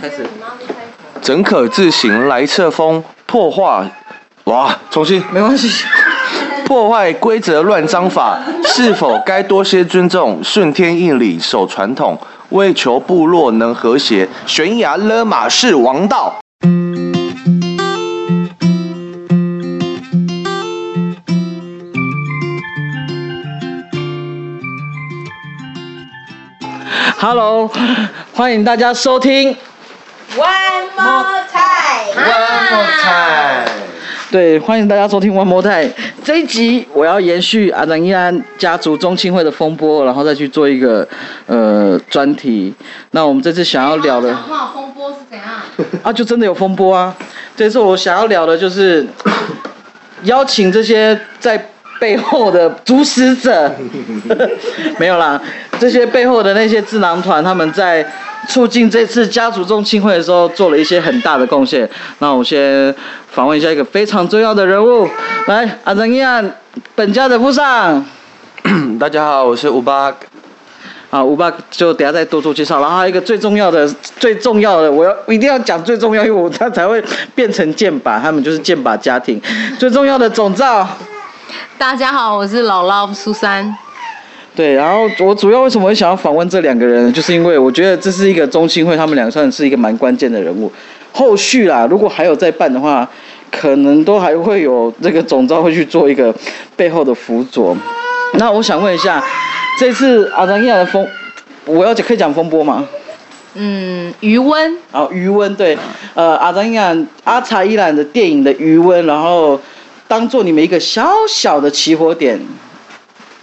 开始。怎可自行来册封，破坏哇，重新没关系。破坏规则乱章法，是否该多些尊重，顺天应理，守传统，为求部落能和谐，悬崖勒马是王道。Hello，欢迎大家收听。One more time，One more time。对，欢迎大家收听 One More Time 这一集，我要延续阿南伊安家族中青会的风波，然后再去做一个呃专题。那我们这次想要聊的讲话风波是怎样？啊，就真的有风波啊！这次我想要聊的就是 邀请这些在背后的主使者，没有啦，这些背后的那些智囊团，他们在促进这次家族中庆会的时候做了一些很大的贡献。那我先访问一下一个非常重要的人物，来，阿珍伊安，本家的副上。大家好，我是五八。啊，五八就等下再多做介绍。然后还有一个最重要的、最重要的，我要一定要讲最重要，因为我他才会变成剑靶，他们就是剑靶家庭。最重要的总召，大家好，我是老老苏珊。对。然后我主要为什么会想要访问这两个人，就是因为我觉得这是一个中心会，他们两个算是一个蛮关键的人物。后续啦，如果还有再办的话，可能都还会有这个总召会去做一个背后的辅佐。那我想问一下，这次阿张亚的风，我要讲可以讲风波吗？嗯，余温，然后余温对，呃，阿张伊兰阿查伊兰的电影的余温，然后当做你们一个小小的起火点，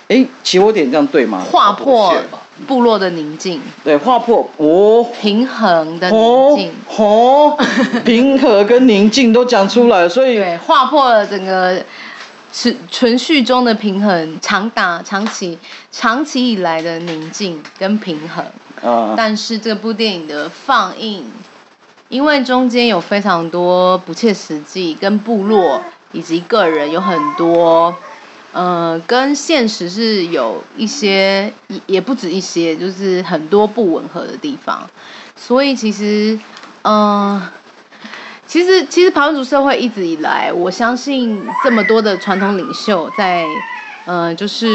哎，起火点这样对吗？划破部落的宁静，对，划破哦。平衡的宁哦静，哦，平和跟宁静都讲出来，所以 对，划破了整个是存续中的平衡，长打长期长期以来的宁静跟平衡。啊，但是这部电影的放映，因为中间有非常多不切实际，跟部落以及个人有很多，呃，跟现实是有一些，也也不止一些，就是很多不吻合的地方。所以其实，嗯、其实其实排湾族社会一直以来，我相信这么多的传统领袖在，呃，就是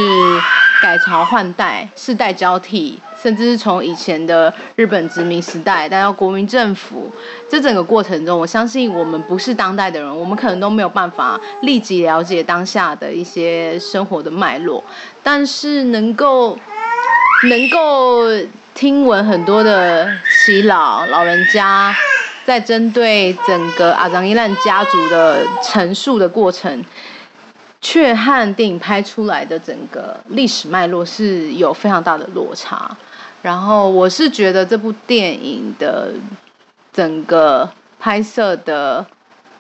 改朝换代、世代交替，甚至是从以前的日本殖民时代带到国民政府，这整个过程中，我相信我们不是当代的人，我们可能都没有办法立即了解当下的一些生活的脉络，但是能够能够听闻很多的耆老老人家在针对整个阿张一烂家族的陈述的过程，却和电影拍出来的整个历史脉络是有非常大的落差。然后我是觉得这部电影的整个拍摄的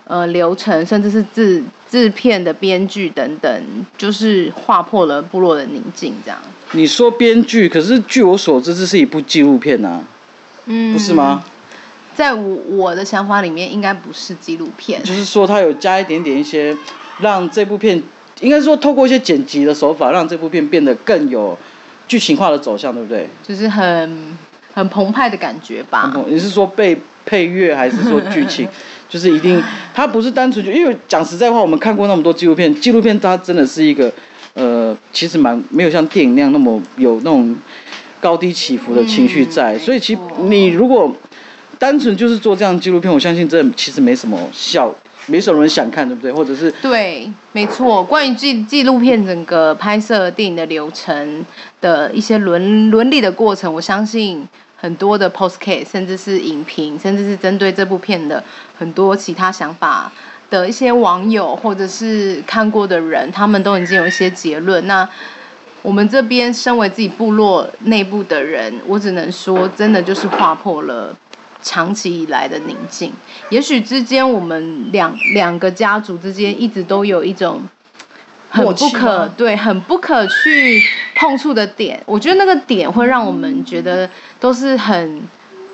呃流程，甚至是制制片的编剧等等，就是划破了部落的宁静，这样。你说编剧，可是据我所知，这是一部纪录片呐、嗯不是吗？？在我我的想法里面，应该不是纪录片。就是说，它有加一点点一些，让这部片应该说透过一些剪辑的手法，让这部片变得更有剧情化的走向，对不对？就是很很澎湃的感觉吧。你是说被配乐还是说剧情？就是一定，它不是单纯就因为讲实在话，我们看过那么多纪录片，纪录片它真的是一个呃，其实蛮没有像电影那样那么有那种高低起伏的情绪在，嗯所以其你如果单纯就是做这样纪录片，我相信这其实没什么效，没什么人想看，对不对？或者是对，没错。关于纪纪录片整个拍摄电影的流程的一些伦伦理的过程，我相信很多的 postcard，甚至是影评，甚至是针对这部片的很多其他想法的一些网友或者是看过的人，他们都已经有一些结论。那我们这边身为自己部落内部的人，我只能说，真的就是划破了长期以来的宁静。也许之间我们两两个家族之间一直都有一种很不可对、很不可去碰触的点。我觉得那个点会让我们觉得都是很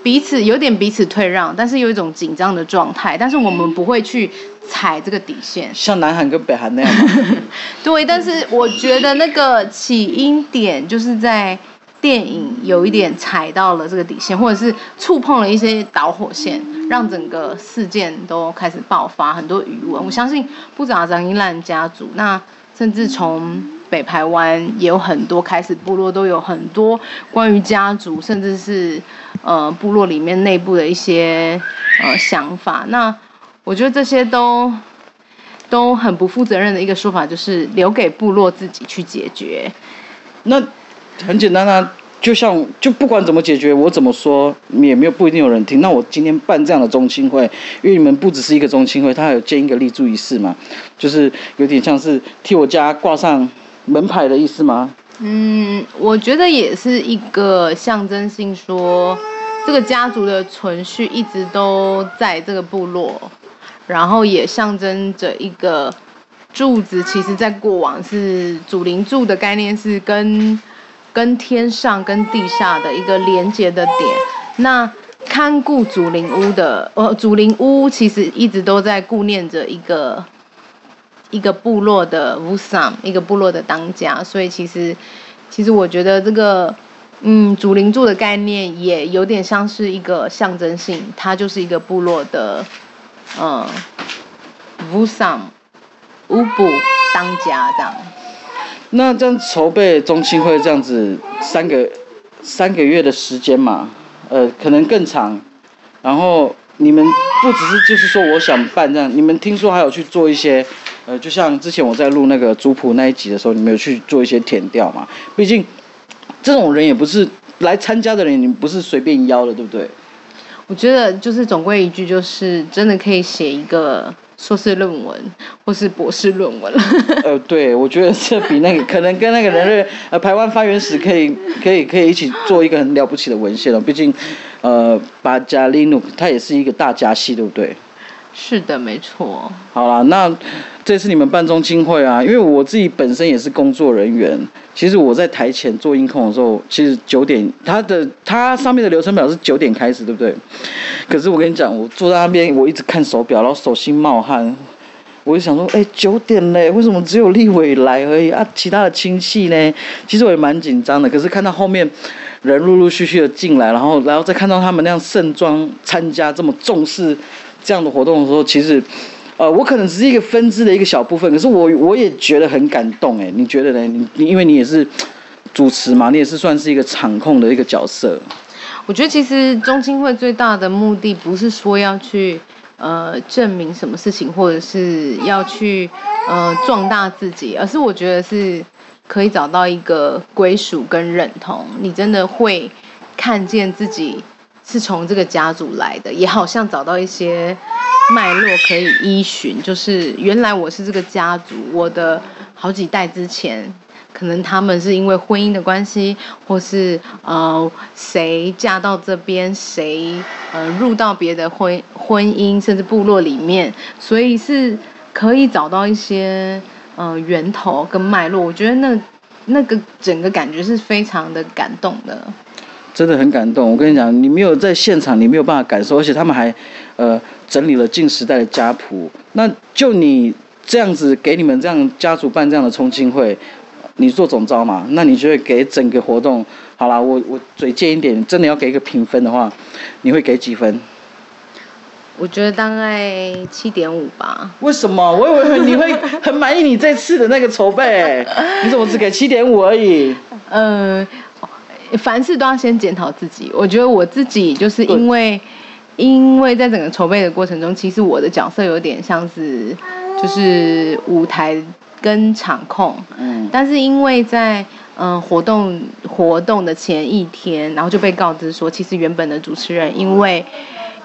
彼此有点彼此退让，但是有一种紧张的状态，但是我们不会去踩这个底线。像南韩跟北韩那样吗？对，但是我觉得那个起因点就是在电影有一点踩到了这个底线，或者是触碰了一些导火线，让整个事件都开始爆发很多余文。我相信不止张英兰家族，那甚至从北台湾也有很多开始部落都有很多关于家族，甚至是呃部落里面内部的一些呃想法。那我觉得这些都都很不负责任的一个说法，就是留给部落自己去解决。那很简单啊，就像就不管怎么解决，我怎么说也没有不一定有人听。那我今天办这样的中青会，因为你们不只是一个中青会，它还有建一个立柱仪式嘛，就是有点像是替我家挂上门牌的意思吗？嗯，我觉得也是一个象征性，说这个家族的存续一直都在这个部落，然后也象征着一个柱子，其实在过往是祖灵柱的概念是跟。跟天上跟地下的一个连接的点，那看顾祖灵屋的，呃，祖灵屋其实一直都在顾念着一个一个部落的乌桑，一个部落的当家，所以其实其实我觉得这个，嗯，祖灵柱的概念也有点像是一个象征性，它就是一个部落的，嗯，乌桑乌布当家这样。那这样筹备中青会这样子三个三个月的时间嘛，呃，可能更长。然后你们不只是就是说我想办这样，你们听说还有去做一些，呃，就像之前我在录那个族谱那一集的时候，你们有去做一些填调嘛？毕竟这种人也不是来参加的人，你们不是随便邀的，对不对？我觉得就是总归一句，就是真的可以写一个。硕士论文或是博士论文了。呃，对，我觉得这比那个可能跟那个人类呃台湾发源史可以可以可以一起做一个很了不起的文献了。毕竟，呃，巴加利努他也是一个大家系，对不对？是的，没错。好了，那这次你们办中青会啊，因为我自己本身也是工作人员。其实我在台前做音控的时候，其实九点，它的它上面的流程表是九点开始，对不对？可是我跟你讲，我坐在那边，我一直看手表，然后手心冒汗。我就想说，哎，九点嘞，为什么只有立伟来而已啊？其他的亲戚呢？其实我也蛮紧张的。可是看到后面人陆陆续续的进来，然后然后再看到他们那样盛装参加这么重视。这样的活动的时候，其实，呃，我可能只是一个分支的一个小部分，可是我我也觉得很感动，哎，你觉得呢？你你因为你也是主持嘛，你也是算是一个场控的一个角色。我觉得其实中青会最大的目的不是说要去呃证明什么事情，或者是要去呃壮大自己，而是我觉得是可以找到一个归属跟认同，你真的会看见自己。是从这个家族来的，也好像找到一些脉络可以依循。就是原来我是这个家族，我的好几代之前，可能他们是因为婚姻的关系，或是呃谁嫁到这边，谁呃入到别的婚婚姻，甚至部落里面，所以是可以找到一些呃源头跟脉络。我觉得那那个整个感觉是非常的感动的。真的很感动，我跟你讲，你没有在现场，你没有办法感受，而且他们还，呃，整理了近时代的家谱。那就你这样子给你们这样家族办这样的冲亲会，你做总招嘛？那你就会给整个活动，好啦，我我嘴贱一点，真的要给一个评分的话，你会给几分？我觉得大概七点五吧。为什么？我以为你会 很满意你这次的那个筹备，你怎么只给七点五而已？嗯。凡事都要先检讨自己。我觉得我自己就是因为，因为在整个筹备的过程中，其实我的角色有点像是，就是舞台跟场控。嗯。但是因为在嗯活动活动的前一天，然后就被告知说，其实原本的主持人因为。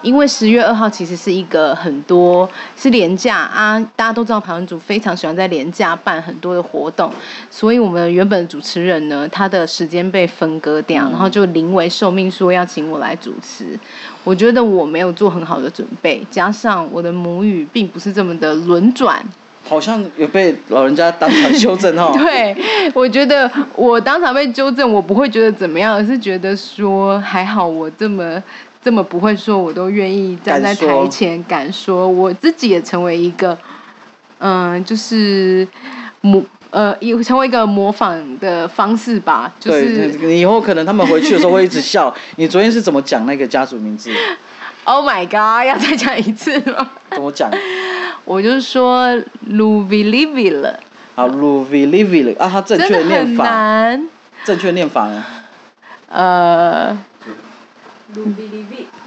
因为十月二号其实是一个很多是廉价啊，大家都知道台湾组非常喜欢在廉价办很多的活动，所以我们原本主持人呢，他的时间被分割掉，然后就临危受命说要请我来主持。我觉得我没有做很好的准备，加上我的母语并不是这么的轮转，好像有被老人家当场纠正哦。对，我觉得我当场被纠正，我不会觉得怎么样，而是觉得说还好我这么。这么不会说，我都愿意站在台前敢说，我自己也成为一个，嗯，就是模呃，也成为一个模仿的方式吧，就对，是你以后可能他们回去的时候会一直笑。你昨天是怎么讲那个家族名字？Oh my God，要再讲一次吗？怎么讲？我就是说 Louis 了，好 l u v i l i v i 啊，它正确的念法，难。正确念法呢？呃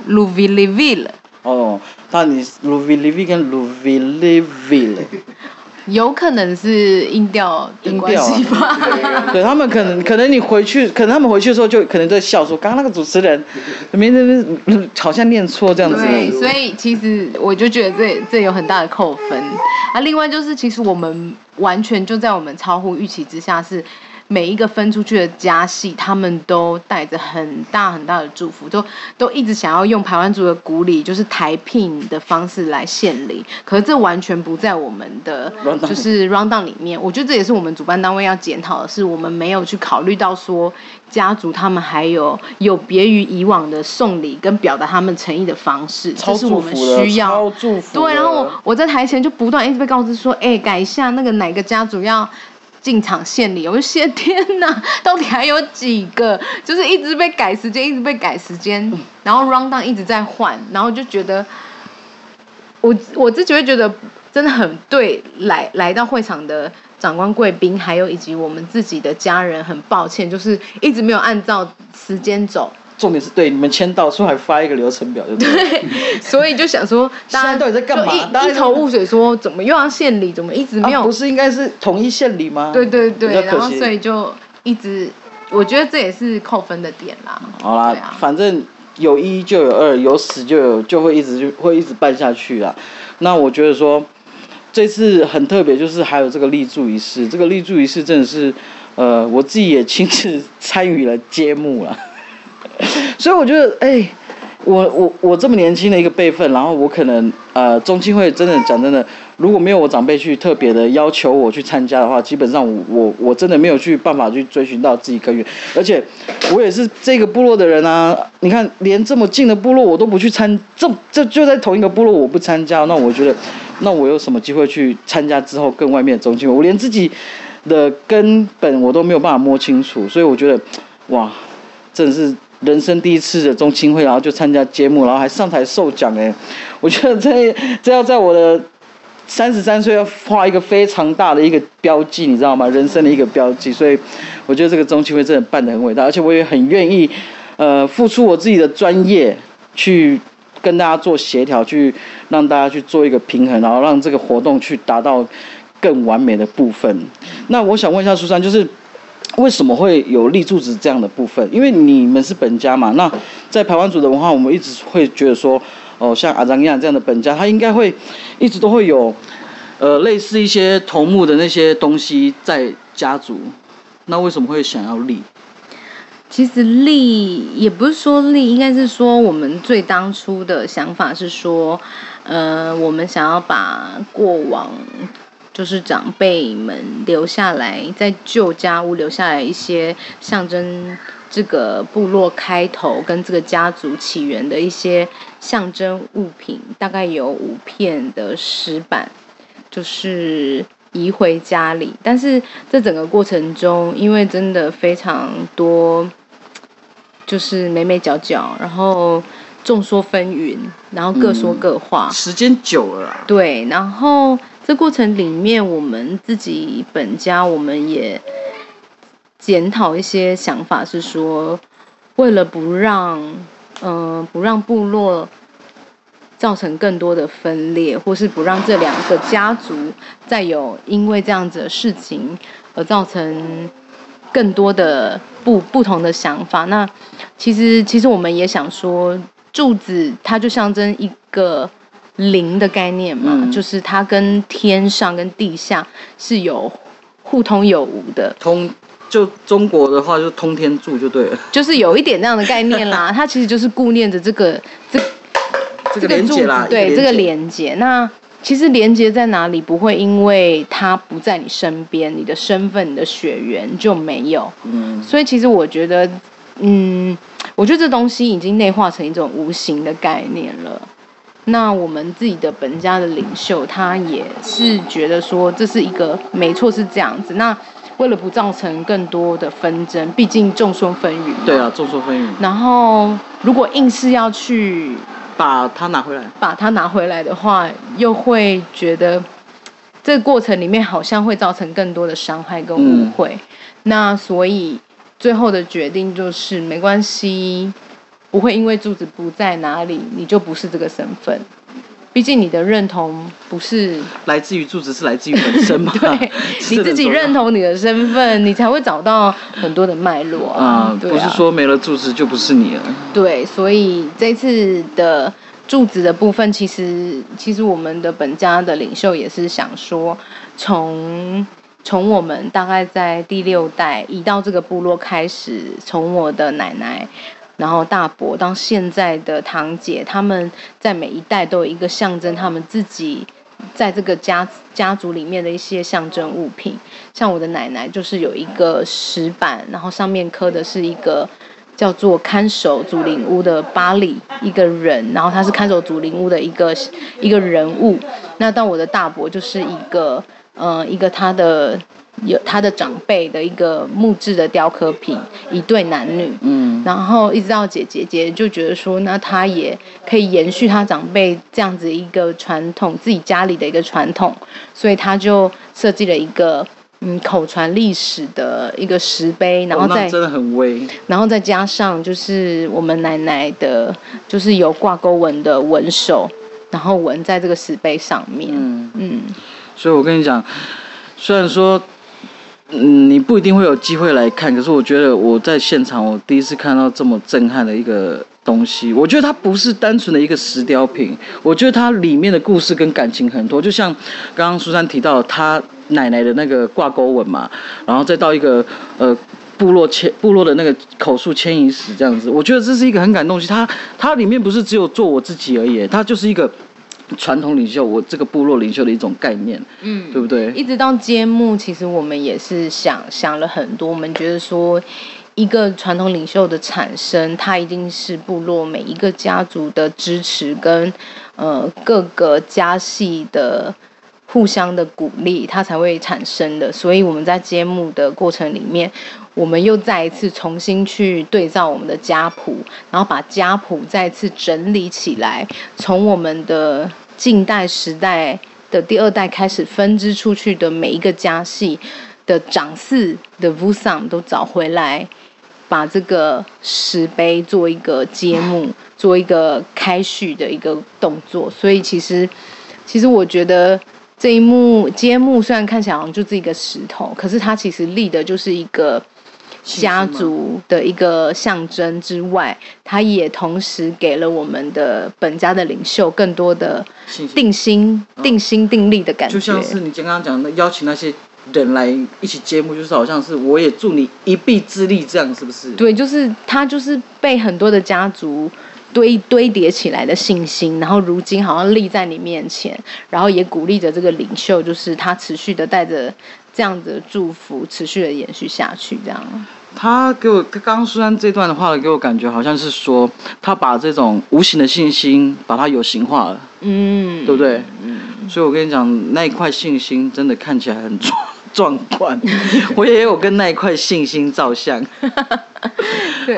，Louis 了，哦，那你 l u v i l i v i 跟 l u v i l i v i 有可能是音调的关音调系吧。啊，对他们可能可能你回去，可能他们回去的时候就可能在笑说，刚刚那个主持人明明明好像念错这样子。对，所以其实我就觉得这这有很大的扣分啊。另外就是，其实我们完全就在我们超乎预期之下，是每一个分出去的家系，他们都带着很大很大的祝福，都都一直想要用台湾族的古礼，就是台聘的方式来献礼。可是这完全不在我们的就是 round down 里面。我觉得这也是我们主办单位要检讨的，是我们没有去考虑到说家族他们还有有别于以往的送礼跟表达他们诚意的方式，超这是我们需要超祝福。对，然后我我在台前就不断一直被告知说，哎，改一下那个哪个家族要进场献礼，我就谢天哪，到底还有几个？就是一直被改时间，一直被改时间，然后 round down 一直在换，然后就觉得，我我自己会觉得真的很对来来到会场的。长官、贵宾，还有以及我们自己的家人，很抱歉，就是一直没有按照时间走，重点是对你们签到，所以还发一个流程表，就对了。对，所以就想说，大家到底在干嘛就大家一一头雾水，说怎么又要献礼，怎么一直没有？啊不是应该是统一献礼吗？对对对，然后所以就一直，我觉得这也是扣分的点啦。好啦，啊反正有一就有二，有死就有，就会一直就会一直办下去啦。那我觉得说，这次很特别，就是还有这个立柱仪式，这个立柱仪式真的是，呃，我自己也亲自参与了揭幕了，所以我觉得，哎、我我我这么年轻的一个辈分，然后我可能呃中青会真的讲真的，如果没有我长辈去特别的要求我去参加的话，基本上我我我真的没有去办法去追寻到自己根源，而且我也是这个部落的人啊，你看连这么近的部落我都不去参，这这就在同一个部落我不参加，那我觉得那我有什么机会去参加之后更外面的中青会？我连自己的根本我都没有办法摸清楚，所以我觉得哇，真的是人生第一次的中青会，然后就参加节目，然后还上台受奖哎，我觉得这这要在我的三十三岁要画一个非常大的一个标记，你知道吗？人生的一个标记，所以我觉得这个中青会真的办得很伟大，而且我也很愿意，呃，付出我自己的专业去跟大家做协调，去让大家去做一个平衡，然后让这个活动去达到更完美的部分。那我想问一下苏珊，就是为什么会有立柱子这样的部分？因为你们是本家嘛，那在排湾族的文化，我们一直会觉得说，哦，像阿张亚这样的本家，他应该会一直都会有，呃，类似一些头目的那些东西在家族。那为什么会想要立？其实立也不是说立，应该是说我们最当初的想法是说，呃，我们想要把过往就是长辈们留下来，在旧家屋留下来一些象征这个部落开头跟这个家族起源的一些象征物品，大概有五片的石板，就是移回家里。但是这整个过程中，因为真的非常多，就是眉眉角角，然后众说纷纭，然后各说各话。时间久了啦，对，然后这过程里面，我们自己本家我们也检讨一些想法，是说为了不让嗯、不让部落造成更多的分裂，或是不让这两个家族再有因为这样子的事情而造成更多的不不同的想法。那其实其实我们也想说，柱子它就象征一个灵的概念嘛，嗯就是它跟天上跟地下是有互通有无的。通就中国的话就通天柱就对了，就是有一点那样的概念啦，它其实就是顾念着这个这这个连接啦，对这个连接连接。那其实连接在哪里？不会因为它不在你身边，你的身份、你的血缘就没有。嗯，所以其实我觉得，嗯，我觉得这东西已经内化成一种无形的概念了。那我们自己的本家的领袖，他也是觉得说这是一个没错是这样子。那为了不造成更多的纷争，毕竟众说纷纭。对啊，众说纷纭。然后如果硬是要去把它拿回来，把它拿回来的话，又会觉得这个过程里面好像会造成更多的伤害跟误会。那所以最后的决定就是没关系。不会因为柱子不在哪里，你就不是这个身份。毕竟你的认同不是来自于柱子，是来自于本身嘛？对，你自己认同你的身份，你才会找到很多的脉络啊。不是说没了柱子就不是你了。对，所以这次的柱子的部分，其实其实我们的本家的领袖也是想说，从从我们大概在第六代移到这个部落开始，从我的奶奶。然后大伯到现在的堂姐，他们在每一代都有一个象征，他们自己在这个家家族里面的一些象征物品。像我的奶奶就是有一个石板，然后上面刻的是一个叫做看守祖灵屋的巴里一个人，然后他是看守祖灵屋的一个一个人物。那到我的大伯就是一个呃一个他的。有他的长辈的一个木质的雕刻品，一对男女，嗯，然后一直到姐姐姐就觉得说，那他也可以延续他长辈这样子一个传统，自己家里的一个传统，所以他就设计了一个嗯口传历史的一个石碑，然后再真的很威，然后再加上就是我们奶奶的，就是有挂钩纹的纹手，然后纹在这个石碑上面，嗯嗯，所以我跟你讲，虽然说。嗯，你不一定会有机会来看，可是我觉得我在现场，我第一次看到这么震撼的一个东西。我觉得它不是单纯的一个石雕品，我觉得它里面的故事跟感情很多。就像刚刚苏珊提到他奶奶的那个挂钩纹嘛，然后再到一个呃部落迁部落的那个口述迁移史这样子，我觉得这是一个很感动。其它它里面不是只有做我自己而已，它就是一个。传统领袖，我这个部落领袖的一种概念，嗯，对不对？一直到揭幕，其实我们也是想想了很多。我们觉得说，一个传统领袖的产生，它一定是部落每一个家族的支持，跟呃各个家系的互相的鼓励，它才会产生的。所以我们在揭幕的过程里面。我们又再一次重新去对照我们的家谱，然后把家谱再次整理起来，从我们的近代时代的第二代开始分支出去的每一个家系的长嗣的 Vusam 都找回来，把这个石碑做一个揭幕，做一个开序的一个动作。所以其实，其实我觉得这一幕揭幕虽然看起来好像就是一个石头，可是它其实立的就是一个。家族的一个象征之外，它也同时给了我们的本家的领袖更多的定心、定心定力的感觉。就像是你刚刚讲的，邀请那些人来一起揭幕，就是好像是我也助你一臂之力，这样是不是？对，就是他就是被很多的家族堆堆叠起来的信心，然后如今好像立在你面前，然后也鼓励着这个领袖，就是他持续的带着这样的祝福，持续的延续下去，这样。他给我刚刚说完这段的话，给我感觉好像是说，他把这种无形的信心，把它有形化了，嗯，对不对？嗯，所以我跟你讲，那一块信心真的看起来很壮壮观，我也有跟那一块信心照相。对，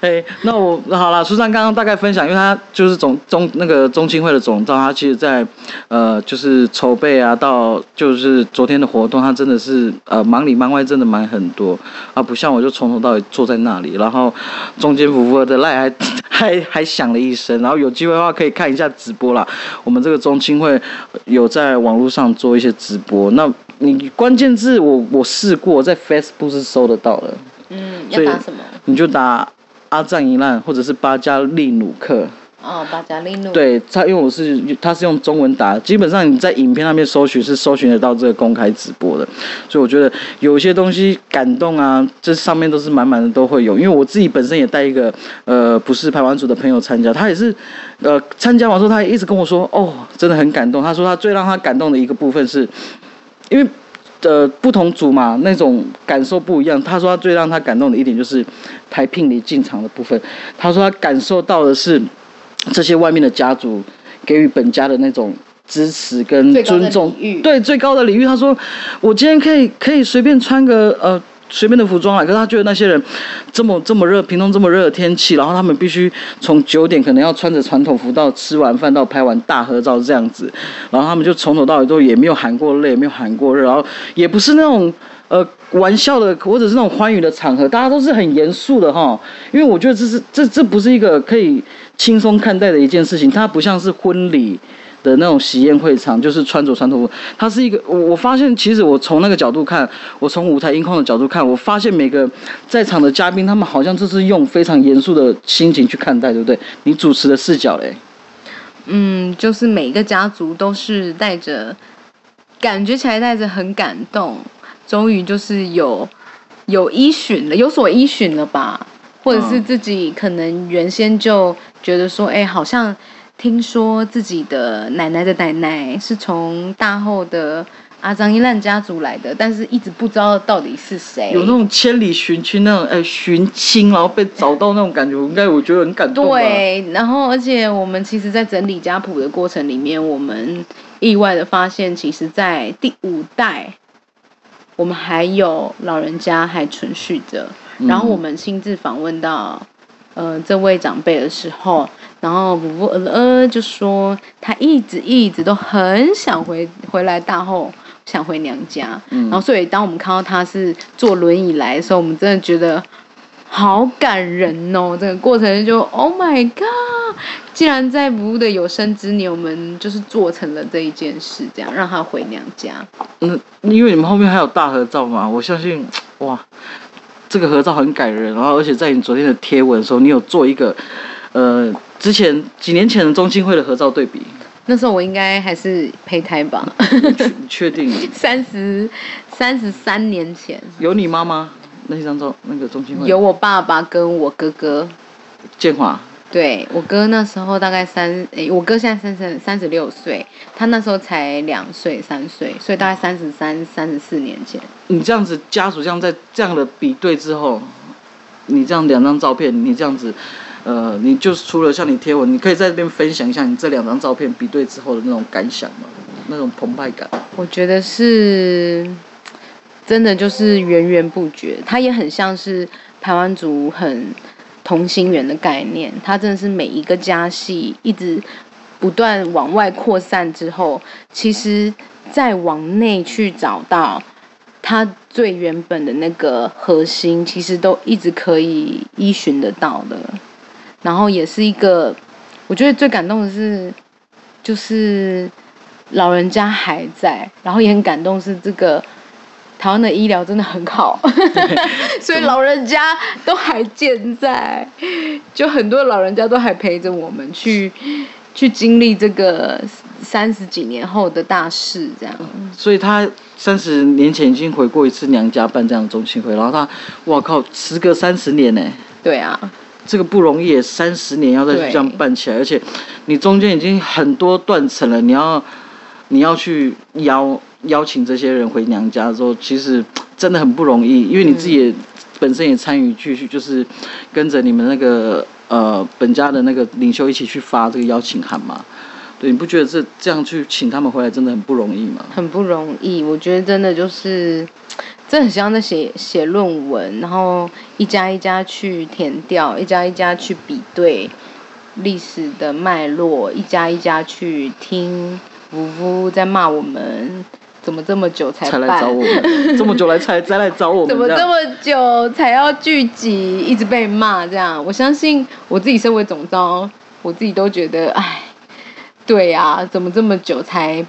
哎，那我好了，苏珊刚刚大概分享，因为他就是总中那个中青会的总召，他其实在呃就是筹备啊，到就是昨天的活动，他真的是呃忙里忙外，真的忙很多。啊，不像我就从头到尾坐在那里，然后中间夫妇的赖还 还还响了一声，然后有机会的话可以看一下直播啦，我们这个中青会有在网络上做一些直播，那你关键字我我试过在 Facebook 是搜得到的。嗯，要打什么？你就打阿赞一烂，或者是巴加利努克。哦，巴加利努。对他，因为我是他是用中文打，基本上你在影片那边搜寻是搜寻得到这个公开直播的。所以我觉得有些东西感动啊，这上面都是满满的都会有。因为我自己本身也带一个呃不是排湾组的朋友参加，他也是呃参加完之后，他也一直跟我说，哦，真的很感动。他说他最让他感动的一个部分是，因为。呃不同组嘛，那种感受不一样。他说他最让他感动的一点就是台聘礼进场的部分。他说他感受到的是这些外面的家族给予本家的那种支持跟尊重礼遇，对最高的礼遇。他说，我今天可以可以随便穿个呃。随便的服装啊，可是他觉得那些人这么这么热，屏东这么热的天气，然后他们必须从九点可能要穿着传统服到吃完饭到拍完大合照这样子，然后他们就从头到尾都也没有喊过累，也没有喊过热，然后也不是那种呃玩笑的或者是那种欢愉的场合，大家都是很严肃的哈，因为我觉得这是这这不是一个可以轻松看待的一件事情，它不像是婚礼。的那种喜宴会场，就是穿着传统服，它是一个我我发现，其实我从那个角度看，我从舞台音控的角度看，我发现每个在场的嘉宾，他们好像就是用非常严肃的心情去看待，对不对？你主持的视角嘞？嗯，就是每个家族都是带着，感觉起来带着很感动，终于就是有有依循了，有所依循了吧？或者是自己可能原先就觉得说，哎，好像。听说自己的奶奶的奶奶是从大后的阿张一烂家族来的，但是一直不知道到底是谁。有那种千里寻亲那种，哎，寻亲然后被找到那种感觉，应该我觉得很感动。对，然后而且我们其实，在整理家谱的过程里面，我们意外的发现，其实，在第五代，我们还有老人家还存续着。然后我们亲自访问到，呃，这位长辈的时候。然后不不呃呃就说他一直一直都很想回回来大后想回娘家，嗯然后所以当我们看到他是坐轮椅来的时候，我们真的觉得好感人哦！这个过程就 Oh my God！竟然在不的有生之年，我们就是做成了这一件事，这样让他回娘家。嗯，因为你们后面还有大合照嘛，我相信哇，这个合照很感人。然后而且在你昨天的贴文的时候，你有做一个呃。之前几年前的中青会的合照对比，那时候我应该还是胚胎吧？你确定？三十三十三年前有你妈妈那张照，那个中青会有我爸爸跟我哥哥建华。对我哥那时候大概三，诶，我哥现在三十三十六岁，他那时候才两岁三岁，所以大概三十三三十四年前。你这样子家属这样在这样的比对之后，你这样两张照片，你这样子。呃，你就除了像你贴文，你可以在这边分享一下你这两张照片比对之后的那种感想吗？那种澎湃感。我觉得是，真的就是源源不绝。它也很像是台湾族很同心圆的概念。它真的是每一个家系一直不断往外扩散之后，其实再往内去找到它最原本的那个核心，其实都一直可以依循得到的。然后也是一个，我觉得最感动的是，就是老人家还在，然后也很感动是这个台湾的医疗真的很好，所以老人家都还健在，就很多老人家都还陪着我们去去经历这个三十几年后的大事，这样。所以他三十年前已经回过一次娘家办这样的中心会，然后他，哇靠，时隔三十年呢？对啊。这个不容易，三十年要再这样办起来，而且你中间已经很多断层了，你要你要去邀邀请这些人回娘家的时候，其实真的很不容易，因为你自己也本身也参与继续，就是跟着你们那个呃本家的那个领袖一起去发这个邀请函嘛。对，你不觉得这这样去请他们回来真的很不容易吗？很不容易，我觉得真的就是。这很像在写写论文，然后一家一家去填掉，一家一家去比对历史的脉络，一家一家去听呜呜在骂我们，怎么这么久才才来找我们？这么久来才才来找我们？怎么这么久才要聚集？一直被骂这样，我相信我自己身为总招，我自己都觉得，哎，对呀，怎么这么久才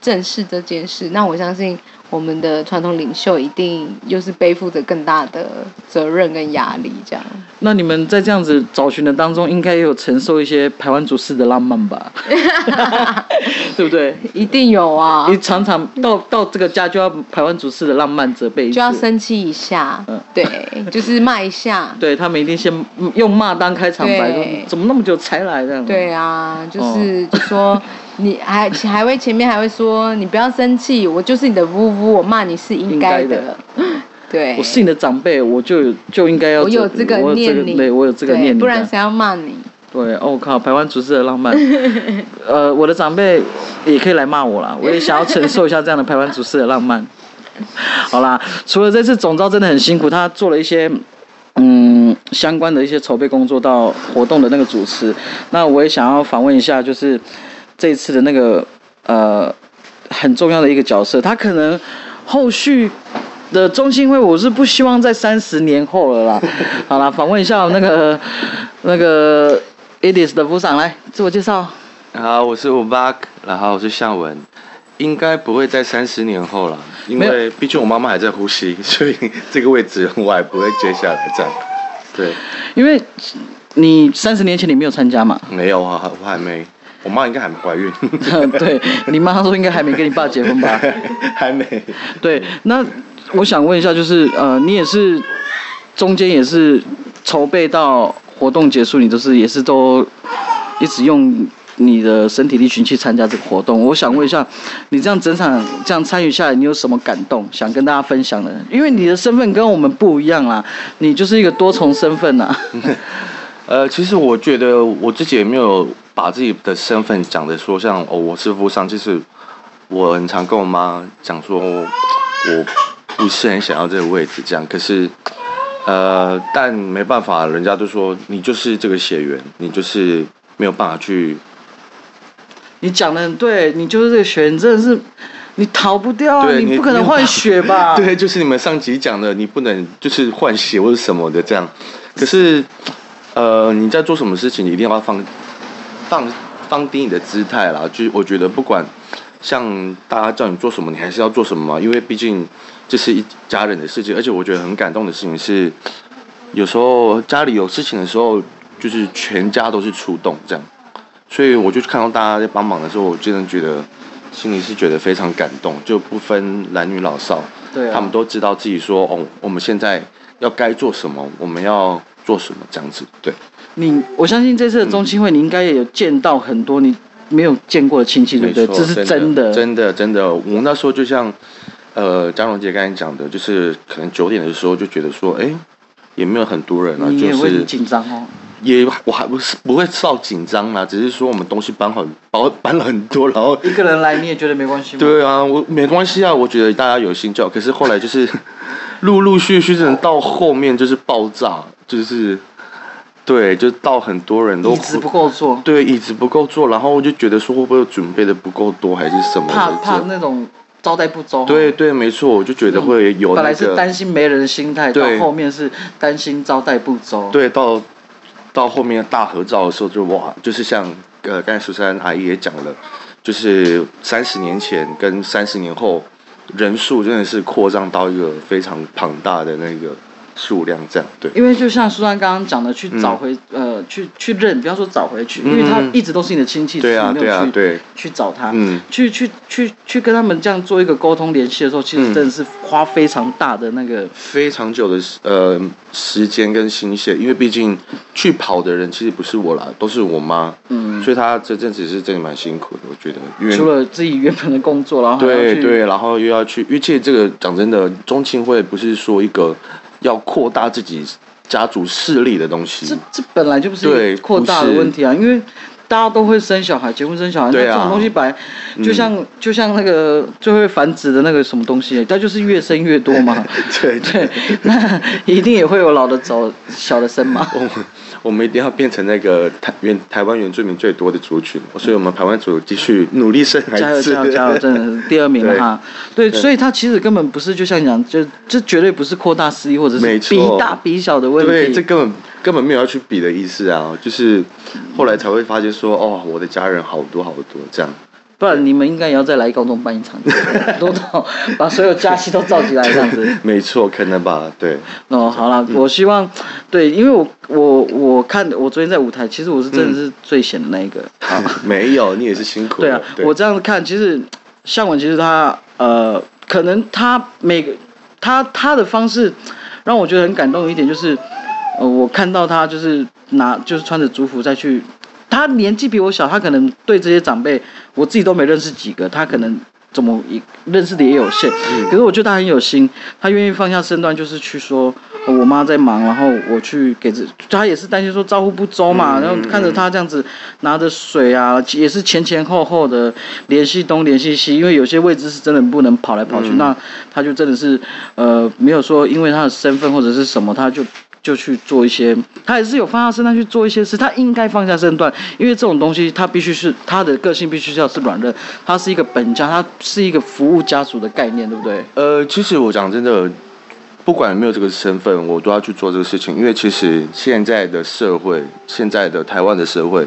正视这件事？那我相信。我们的传统领袖一定又是背负着更大的责任跟压力，这样。那你们在这样子找寻的当中，应该也有承受一些台湾主事的浪漫吧？对不对？一定有啊！你常常到到这个家就要台湾主事的浪漫责备，就要生气一下。嗯，对，就是骂一下。对他们一定先用骂当开场白，怎么那么久才来的？对啊，就是就说。你还还会前面还会说你不要生气，我就是你的呜呜，我骂你是应该的。对，我是你的长辈，我就就应该要我有这个念你，对，我有这个念你，不然谁要骂你？对，哦靠，台湾厨师的浪漫。呃，我的长辈也可以来骂我啦，我也想要承受一下这样的台湾厨师的浪漫。好啦，除了这次总招真的很辛苦，他做了一些嗯相关的一些筹备工作到活动的那个主持，那我也想要访问一下，就是这一次的那个呃很重要的一个角色，他可能后续的中心会，我是不希望在三十年后了啦。好啦，访问一下那个那个 Edis 的部长来自我介绍。好，我是吴巴克，然后我是向文，应该不会在三十年后了，因没为毕竟我妈妈还在呼吸，所以这个位置我还不会接下来这样。对，因为你三十年前你没有参加嘛，没有啊，我还没，我妈应该还没怀孕。对你妈说应该还没跟你爸结婚吧？还没。对，那我想问一下，就是呃，你也是中间也是筹备到活动结束，你都是也是都一直用你的身体力行去参加这个活动。我想问一下，你这样整场这样参与下来，你有什么感动想跟大家分享的？因为你的身份跟我们不一样啦，你就是一个多重身份呐。呃，其实我觉得我自己也没有把自己的身份讲的说像哦，我是富商，就是我很常跟我妈讲说，我不是很想要这个位置这样，可是呃，但没办法，人家都说你就是这个血缘，你就是没有办法去你讲的很对，你就是这个血，缘真的是你逃不掉啊，你不可能换血吧？对，就是你们上集讲的，你不能就是换血或者什么的这样。可是，呃，你在做什么事情，你一定要放放放低你的姿态啦。就我觉得，不管像大家叫你做什么，你还是要做什么嘛。因为毕竟这是一家人的事情，而且我觉得很感动的事情是，有时候家里有事情的时候，就是全家都是出动这样。所以我就看到大家在帮忙的时候，我真的觉得心里是觉得非常感动，就不分男女老少。对啊，他们都知道自己说哦，我们现在要该做什么，我们要做什么这样子。对，你，我相信这次的中青会，你应该也有见到很多你没有见过的亲戚，对不对？这是真的，真的真的。我那时候就像呃张荣杰刚才讲的，就是可能九点的时候就觉得说，哎，也没有很多人啊，就是也会很紧张哦。也我还不是不会受紧张啦，只是说我们东西搬很搬搬了很多，然后一个人来你也觉得没关系吗？对啊，我没关系啊，我觉得大家有心就好。可是后来就是 陆陆续续，真的到后面就是爆炸，就是对，就到很多人都椅子不够坐，对椅子不够坐，然后我就觉得说会不会准备的不够多，还是什么的？怕怕那种招待不周。对对，没错，我就觉得会有、那个、本来是担心没人的心态，到后面是担心招待不周。对，到到后面大合照的时候就哇，就是像呃刚才苏珊阿姨也讲了，就是三十年前跟三十年后人数真的是扩张到一个非常庞大的那个数量，这样对。因为就像苏珊刚刚讲的，去嗯。找回、呃，去去认，不要说找回去，因为他嗯。一直都是你的亲戚，对啊对啊对。去找他，嗯。去去去去跟他们这样做一个沟通联系的时候，其实嗯。真的是花非常大的那个，非常久的时呃时间跟心血，因为毕竟去跑的人其实不是我啦，都是我妈，嗯，所以她这阵子是真的蛮辛苦的，我觉得，因为除了自己原本的工作，然后对对，然后又要去，而且这个讲真的，中青会不是说一个要扩大自己家族势力的东西。这，这本来就不是扩大的问题啊，因为大家都会生小孩，结婚生小孩，对啊。这种东西本来就像、就像那个最会繁殖的那个什么东西，它就是越生越多嘛。对 对，那一定也会有老的走，小的生嘛。我们一定要变成那个台原台湾原住民最多的族群，所以我们台湾族继续努力生孩加油子，加油加油！真的是第二名了哈。对，所以他其实根本不是就像你讲，就这绝对不是扩大势力或者是比大比小的问题对，这。根本根本没有要去比的意思啊，就是后来才会发现说，哦，我的家人好多好多这样。不然你们应该也要再来高中办一场，都到把所有家系都召集来这样子。没错，可能吧，对，哦，好了，我希望，对，因为我我我看我昨天在舞台，其实我是真的是最闲的那一个。啊，没有，你也是辛苦 对啊的，我这样子看，其实向文其实他呃，可能他每个他他的方式让我觉得很感动的一点就是，呃，我看到他就是拿就是穿着族服再去，他年纪比我小，他可能对这些长辈我自己都没认识几个，他可能。怎么也认识的也有限，可是我觉得他很有心，他愿意放下身段，就是去说，哦我妈在忙，然后我去给这，他也是担心说照顾不周嘛，嗯然后看着他这样子拿着水啊，也是前前后后的联系东联系西，因为有些位置是真的不能跑来跑去，嗯那他就真的是呃没有说因为他的身份或者是什么，他就。就去做一些，他还是有放下身段去做一些事，他应该放下身段，因为这种东西，他必须是他的个性必须要是软韧，她是一个本家，他是一个服务家属的概念，对不对？呃，其实我讲真的，不管有没有这个身份，我都要去做这个事情，因为其实现在的社会，现在的台湾的社会，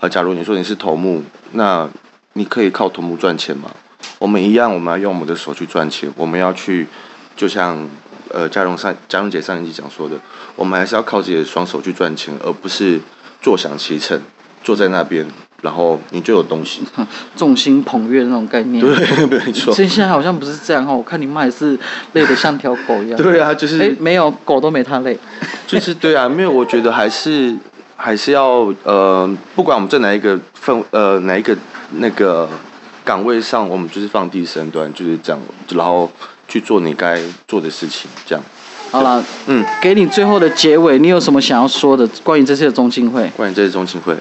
呃，假如你说你是头目，那你可以靠头目赚钱吗？我们一样，我们要用我们的手去赚钱，我们要去，就像呃嘉荣上嘉荣姐上一集讲说的，我们还是要靠自己的双手去赚钱，而不是坐享其成，坐在那边，然后你就有东西。众星捧月的那种概念。对，没错。所以现在好像不是这样哈，我看你妈也是累得像条狗一样。对啊，就是哎，没有，狗都没他累。就是对啊，因为我觉得还是还是要呃，不管我们在哪一个份呃哪一个那个岗位上，我们就是放低身段，就是这样，然后去做你该做的事情，这样。好了，嗯，给你最后的结尾，你有什么想要说的关于这次的中青会？关于这次中青会，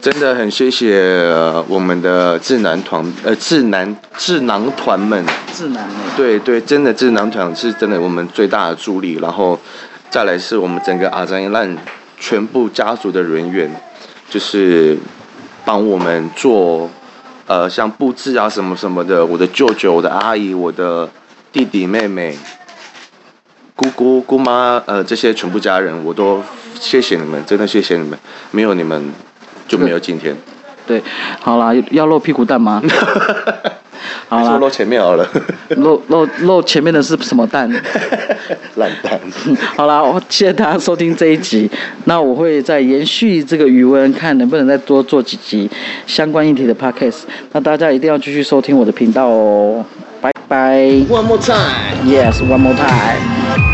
真的很谢谢、呃我们的智囊团呃智囊智囊团们，智囊们。对对，真的智囊团是真的我们最大的助力，然后再来是我们整个阿赞烂全部家族的人员，就是帮我们做呃像布置啊什么什么的，我的舅舅、我的阿姨、我的弟弟妹妹、姑姑、姑妈，呃这些全部家人，我都谢谢你们，真的谢谢你们，没有你们就没有今天。对，好啦，要露屁股蛋吗？好啦说露前面好了，露露露前面的是什么蛋？烂蛋。好了，我谢谢大家收听这一集。那我会再延续这个余温，看能不能再多做几集相关议题的 podcast。那大家一定要继续收听我的频道哦。拜拜。One more time. Yes, one more time.